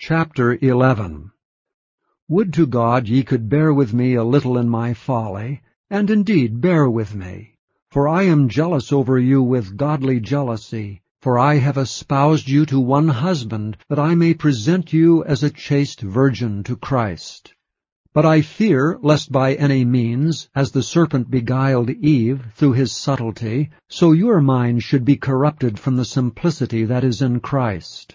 Chapter 11 Would to God ye could bear with me a little in my folly, and indeed bear with me. For I am jealous over you with godly jealousy, for I have espoused you to one husband, that I may present you as a chaste virgin to Christ. But I fear lest by any means, as the serpent beguiled Eve through his subtlety, so your mind should be corrupted from the simplicity that is in Christ.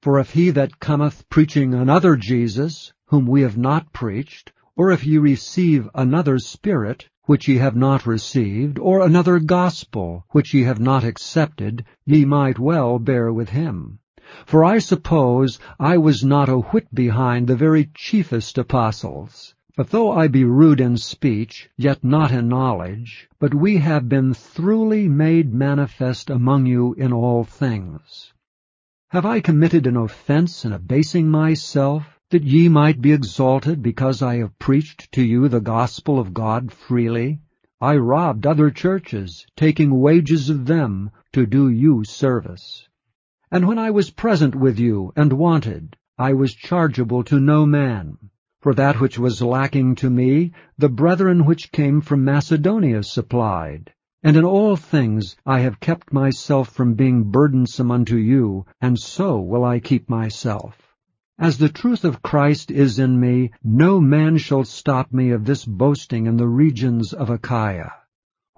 For if he that cometh preaching another Jesus, whom we have not preached, or if ye receive another Spirit, which ye have not received, or another gospel, which ye have not accepted, ye might well bear with him. For I suppose I was not a whit behind the very chiefest apostles. But though I be rude in speech, yet not in knowledge, but we have been throughly made manifest among you in all things. Have I committed an offense in abasing myself, that ye might be exalted because I have preached to you the gospel of God freely? I robbed other churches, taking wages of them to do you service. And when I was present with you and wanted, I was chargeable to no man. For that which was lacking to me, the brethren which came from Macedonia supplied. And in all things I have kept myself from being burdensome unto you, and so will I keep myself. As the truth of Christ is in me, no man shall stop me of this boasting in the regions of Achaia.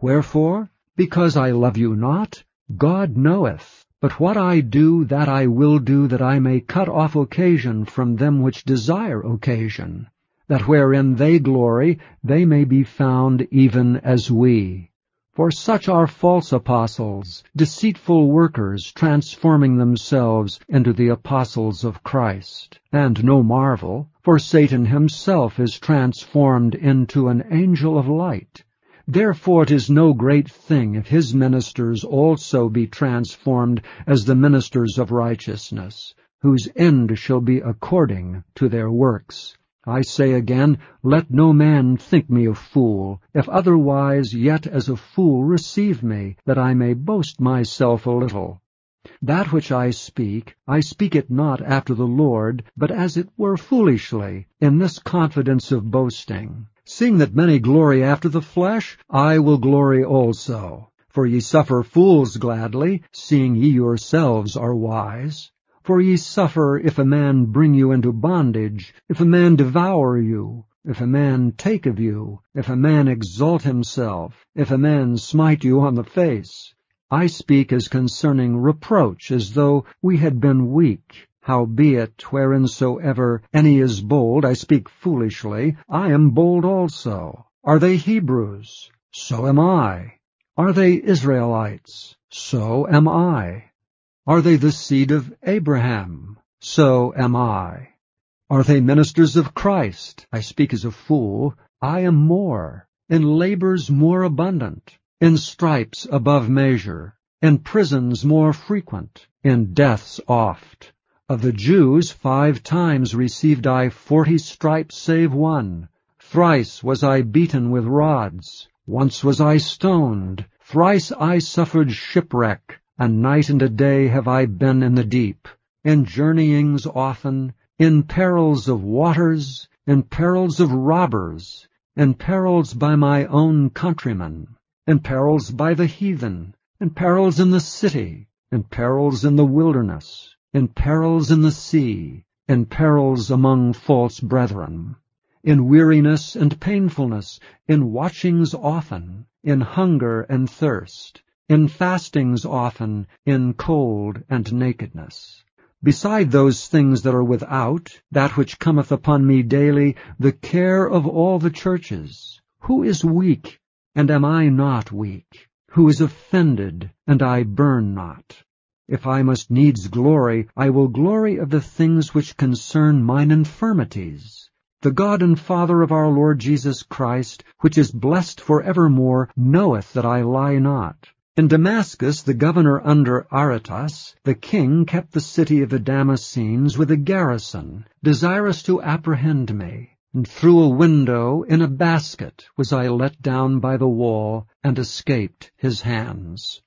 Wherefore? Because I love you not? God knoweth. But what I do, that I will do, that I may cut off occasion from them which desire occasion, that wherein they glory, they may be found even as we. For such are false apostles, deceitful workers, transforming themselves into the apostles of Christ. And no marvel, for Satan himself is transformed into an angel of light. Therefore it is no great thing if his ministers also be transformed as the ministers of righteousness, whose end shall be according to their works. I say again, let no man think me a fool. If otherwise, yet as a fool receive me, that I may boast myself a little. That which I speak, I speak it not after the Lord, but as it were foolishly, in this confidence of boasting. Seeing that many glory after the flesh, I will glory also. For ye suffer fools gladly, seeing ye yourselves are wise. For ye suffer if a man bring you into bondage, if a man devour you, if a man take of you, if a man exalt himself, if a man smite you on the face. I speak as concerning reproach, as though we had been weak. Howbeit, whereinsoever any is bold, I speak foolishly, I am bold also. Are they Hebrews? So am I. Are they Israelites? So am I. Are they the seed of Abraham? So am I. Are they ministers of Christ? I speak as a fool. I am more. In labors more abundant. In stripes above measure. In prisons more frequent. In deaths oft. Of the Jews five times received I forty stripes save one. Thrice was I beaten with rods. Once was I stoned. Thrice I suffered shipwreck. A night and a day have I been in the deep, in journeyings often, in perils of waters, in perils of robbers, in perils by my own countrymen, in perils by the heathen, in perils in the city, in perils in the wilderness, in perils in the sea, in perils among false brethren, in weariness and painfulness, in watchings often, in hunger and thirst, in fastings often, in cold and nakedness. Beside those things that are without, that which cometh upon me daily, the care of all the churches. Who is weak, and am I not weak? Who is offended, and I burn not? If I must needs glory, I will glory of the things which concern mine infirmities. The God and Father of our Lord Jesus Christ, which is blessed for evermore, knoweth that I lie not. In Damascus, the governor under Aretas, the king kept the city of the Damascenes with a garrison, desirous to apprehend me. And through a window in a basket was I let down by the wall, and escaped his hands.